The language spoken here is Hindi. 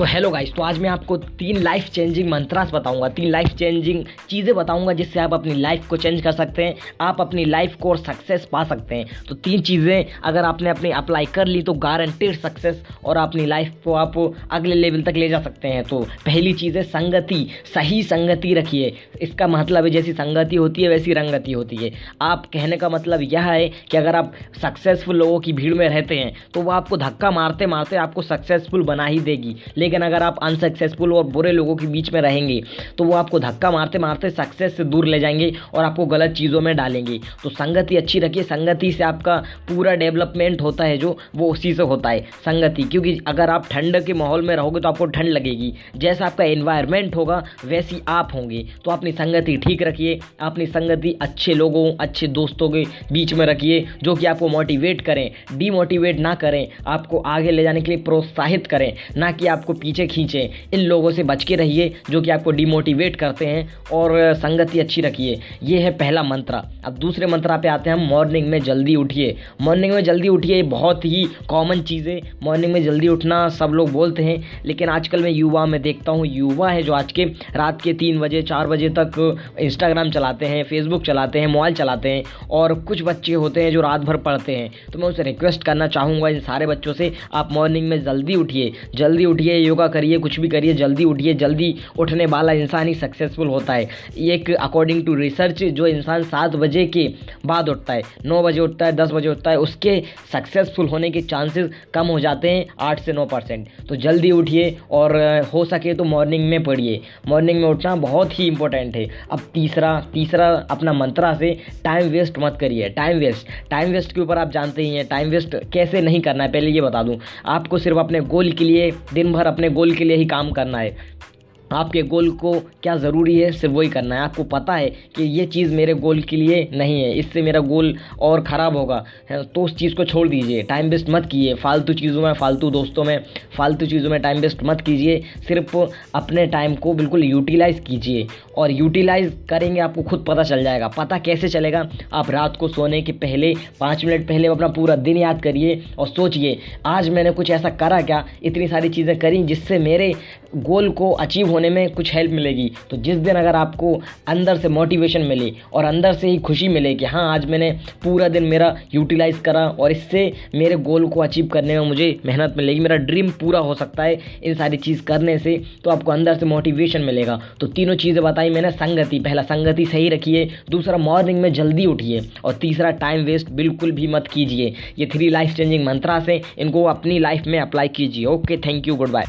तो हेलो गाइस तो आज मैं आपको तीन लाइफ चेंजिंग मंत्रास बताऊँगा, तीन लाइफ चेंजिंग चीज़ें बताऊँगा जिससे आप अपनी लाइफ को चेंज कर सकते हैं, आप अपनी लाइफ को और सक्सेस पा सकते हैं। तो तीन चीज़ें, अगर आपने अपनी अप्लाई कर ली तो गारंटेड सक्सेस और अपनी लाइफ को आप अगले लेवल तक ले जा सकते हैं। तो पहली चीज़ है संगति, सही संगति रखिए। इसका मतलब है जैसी संगति होती है, वैसी रंगति होती है। आप कहने का मतलब यह है कि अगर आप सक्सेसफुल लोगों की भीड़ में रहते हैं तो वो आपको धक्का मारते मारते आपको सक्सेसफुल बना ही देगी। लेकिन अगर आप अनसक्सेसफुल और बुरे लोगों के बीच में रहेंगे तो वो आपको धक्का मारते मारते सक्सेस से दूर ले जाएँगे और आपको गलत चीज़ों में डालेंगे। तो संगति अच्छी रखिए। संगति से आपका पूरा डेवलपमेंट होता है जो, वो उसी से होता है। संगति, क्योंकि अगर आप ठंड के माहौल में रहोगे तो आपको ठंड लगेगी। जैसा आपका इन्वायरमेंट होगा, वैसी आप होंगे। तो अपनी संगति ठीक रखिए। अपनी संगति अच्छे लोगों, अच्छे दोस्तों के बीच में रखिए, जो कि आपको मोटिवेट करें। डीमोटिवेट ना करें। आपको आगे ले जाने के लिए प्रोत्साहित करें। ना कि आपको पीछे खींचें, इन लोगों से बच के रहिए, जो कि आपको डिमोटिवेट करते हैं और संगति अच्छी रखिए। ये है पहला मंत्र। अब दूसरे मंत्रा पे आते हैं हम मॉर्निंग में जल्दी उठिए। मॉर्निंग में जल्दी उठिए बहुत ही कॉमन चीज़ है। मॉर्निंग में जल्दी उठना सब लोग बोलते हैं, लेकिन आजकल मैं युवा, में देखता हूँ युवा है जो आज के रात के तीन बजे, चार बजे तक इंस्टाग्राम चलाते हैं फेसबुक चलाते हैं मोबाइल चलाते हैं और कुछ बच्चे होते हैं जो रात भर पढ़ते हैं। तो मैं उसे रिक्वेस्ट करना चाहूँगा इन सारे बच्चों से, आप मॉर्निंग में जल्दी उठिए जल्दी उठिए योगा करिए, कुछ भी करिए, जल्दी उठिए, जल्दी उठने वाला इंसान ही सक्सेसफुल होता है। एक अकॉर्डिंग टू रिसर्च जो इंसान सात बजे के बाद उठता है। नौ बजे उठता है, दस बजे उठता है, उसके सक्सेसफुल होने के चांसेस कम हो जाते हैं आठ से नौ परसेंट। तो जल्दी उठिए और हो सके तो मॉर्निंग में पढ़िए। मॉर्निंग में उठना बहुत ही इंपॉर्टेंट है। अब तीसरा तीसरा अपना मंत्रा से टाइम वेस्ट मत करिए। टाइम वेस्ट टाइम वेस्ट के ऊपर आप जानते ही हैं टाइम वेस्ट कैसे नहीं करना है, पहले ये बता दूँ। आपको सिर्फ़ अपने गोल के लिए, दिन भर अपने गोल के लिए ही काम करना है। आपके गोल को क्या ज़रूरी है, सिर्फ़ वही करना है। आपको पता है कि ये चीज़ मेरे गोल के लिए नहीं है, इससे मेरा गोल और ख़राब होगा। तो उस चीज़ को छोड़ दीजिए। टाइम वेस्ट मत कीजिए। फालतू चीज़ों में, फालतू दोस्तों में, फालतू चीज़ों में टाइम वेस्ट मत कीजिए। सिर्फ़ अपने टाइम को बिल्कुल यूटिलाइज़ कीजिए। और यूटिलाइज़ करेंगे, आपको खुद पता चल जाएगा। पता कैसे चलेगा? आप रात को सोने के पहले, पाँच मिनट पहले अपना पूरा दिन याद करिए और सोचिए, आज मैंने कुछ ऐसा करा क्या? इतनी सारी चीज़ें करी जिससे मेरे गोल को अचीव होने में कुछ हेल्प मिलेगी। तो जिस दिन अगर आपको अंदर से मोटिवेशन मिले और अंदर से ही खुशी मिले कि हाँ आज मैंने पूरा दिन मेरा यूटिलाइज़ करा और इससे मेरे गोल को अचीव करने में मुझे मेहनत मिलेगी, मेरा ड्रीम पूरा हो सकता है इन सारी चीज़ करने से तो आपको अंदर से मोटिवेशन मिलेगा। तो तीनों चीज़ें बताई मैंने, संगति। पहला, संगति सही रखिए। दूसरा मॉर्निंग में जल्दी उठिए। और तीसरा टाइम वेस्ट बिल्कुल भी मत कीजिए। ये थ्री लाइफ चेंजिंग मंत्रा से इनको अपनी लाइफ में अप्लाई कीजिए। Okay thank you good bye